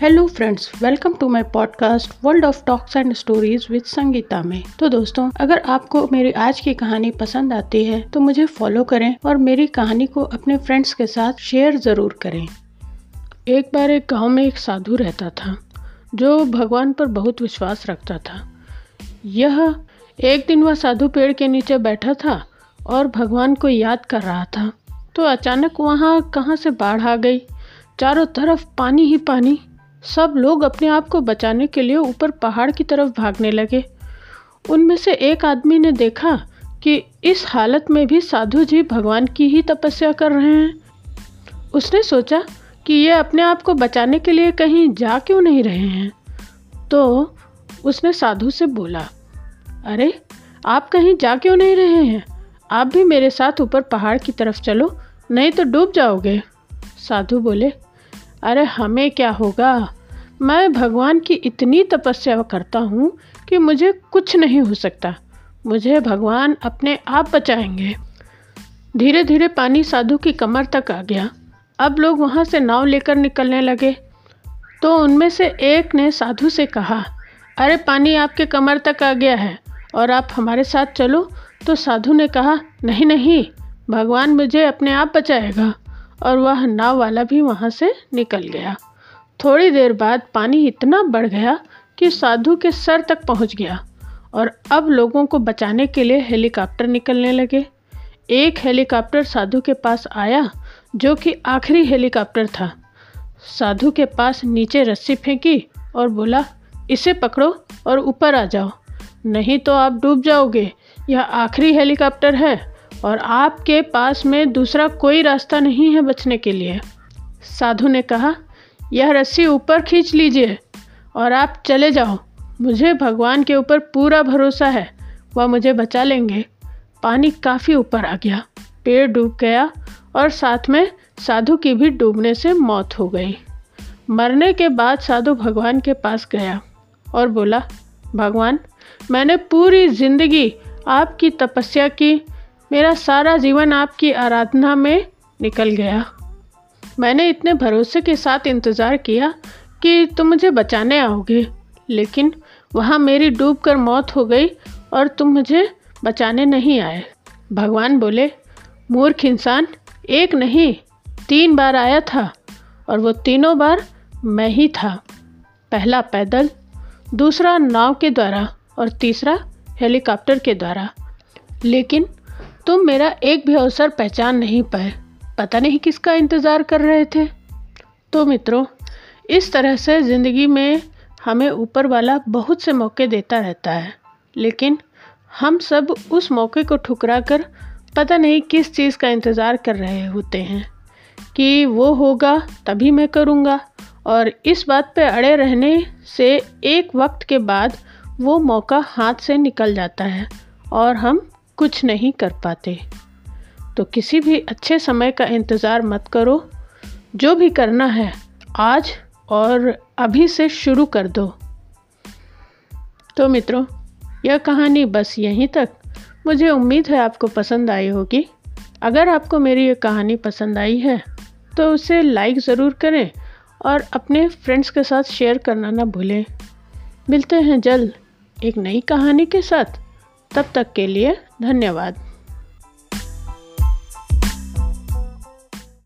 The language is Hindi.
Hello friends welcome to my podcast world of talks and stories with Sangeeta में। तो दोस्तों, अगर आपको मेरी आज की कहानी पसंद आती है तो मुझे फॉलो करें और मेरी कहानी को अपने फ्रेंड्स के साथ शेयर ज़रूर करें। एक बार एक गाँव में एक साधु रहता था, जो भगवान पर बहुत विश्वास रखता था। यह एक दिन वह साधु पेड़ के नीचे बैठा था और भगवान को याद कर रहा था। तो अचानक वहाँ कहाँ से बाढ़ आ गई? चारों तरफ़ पानी ही पानी। सब लोग अपने आप को बचाने के लिए ऊपर पहाड़ की तरफ़ भागने लगे। उनमें से एक आदमी ने देखा कि इस हालत में भी साधु जी भगवान की ही तपस्या कर रहे हैं। उसने सोचा कि ये अपने आप को बचाने के लिए कहीं जा क्यों नहीं रहे हैं। तो उसने साधु से बोला, अरे, आप कहीं जा क्यों नहीं रहे हैं? आप भी मेरे साथ ऊपर पहाड़ की तरफ़ चलो, नहीं तो डूब जाओगे। साधु बोले, अरे, हमें क्या होगा? मैं भगवान की इतनी तपस्या करता हूँ कि मुझे कुछ नहीं हो सकता। मुझे भगवान अपने आप बचाएँगे। धीरे धीरे पानी साधु की कमर तक आ गया। अब लोग वहाँ से नाव लेकर निकलने लगे। तो उनमें से एक ने साधु से कहा, अरे, पानी आपके कमर तक आ गया है और आप हमारे साथ चलो। तो साधु ने कहा, नहीं नहीं, भगवान मुझे अपने आप बचाएगा। और वह नाव वाला भी वहाँ से निकल गया। थोड़ी देर बाद पानी इतना बढ़ गया कि साधु के सर तक पहुँच गया और अब लोगों को बचाने के लिए हेलीकॉप्टर निकलने लगे। एक हेलीकॉप्टर साधु के पास आया, जो कि आखिरी हेलीकॉप्टर था। साधु के पास नीचे रस्सी फेंकी और बोला, इसे पकड़ो और ऊपर आ जाओ, नहीं तो आप डूब जाओगे। यह आखिरी हेलीकॉप्टर है और आपके पास में दूसरा कोई रास्ता नहीं है बचने के लिए। साधु ने कहा यह रस्सी ऊपर खींच लीजिए और आप चले जाओ। मुझे भगवान के ऊपर पूरा भरोसा है। वह मुझे बचा लेंगे। पानी काफ़ी ऊपर आ गया। पेड़ डूब गया और साथ में साधु की भी डूबने से मौत हो गई। मरने के बाद साधु भगवान के पास गया और बोला, भगवान, मैंने पूरी ज़िंदगी आपकी तपस्या की। मेरा सारा जीवन आपकी आराधना में निकल गया। मैंने इतने भरोसे के साथ इंतज़ार किया कि तुम मुझे बचाने आओगे, लेकिन वहाँ मेरी डूब कर मौत हो गई और तुम मुझे बचाने नहीं आए। भगवान बोले, मूर्ख इंसान, एक नहीं, तीन बार आया था और वो तीनों बार मैं ही था। पहला पैदल, दूसरा नाव के द्वारा और तीसरा हेलीकॉप्टर के द्वारा। लेकिन तुम मेरा एक भी अवसर पहचान नहीं पाए। पता नहीं किसका इंतज़ार कर रहे थे। तो मित्रों, इस तरह से ज़िंदगी में हमें ऊपर वाला बहुत से मौके देता रहता है। लेकिन हम सब उस मौके को ठुकरा कर पता नहीं किस चीज़ का इंतज़ार कर रहे होते हैं। कि वो होगा तभी मैं करूँगा। और इस बात पे अड़े रहने से एक वक्त के बाद वो मौका हाथ से निकल जाता है और हम कुछ नहीं कर पाते। तो किसी भी अच्छे समय का इंतज़ार मत करो। जो भी करना है, आज और अभी से शुरू कर दो। तो मित्रों, यह कहानी बस यहीं तक। मुझे उम्मीद है आपको पसंद आई होगी। अगर आपको मेरी ये कहानी पसंद आई है तो उसे लाइक ज़रूर करें और अपने फ्रेंड्स के साथ शेयर करना ना भूलें। मिलते हैं जल्द एक नई कहानी के साथ। तब तक के लिए धन्यवाद।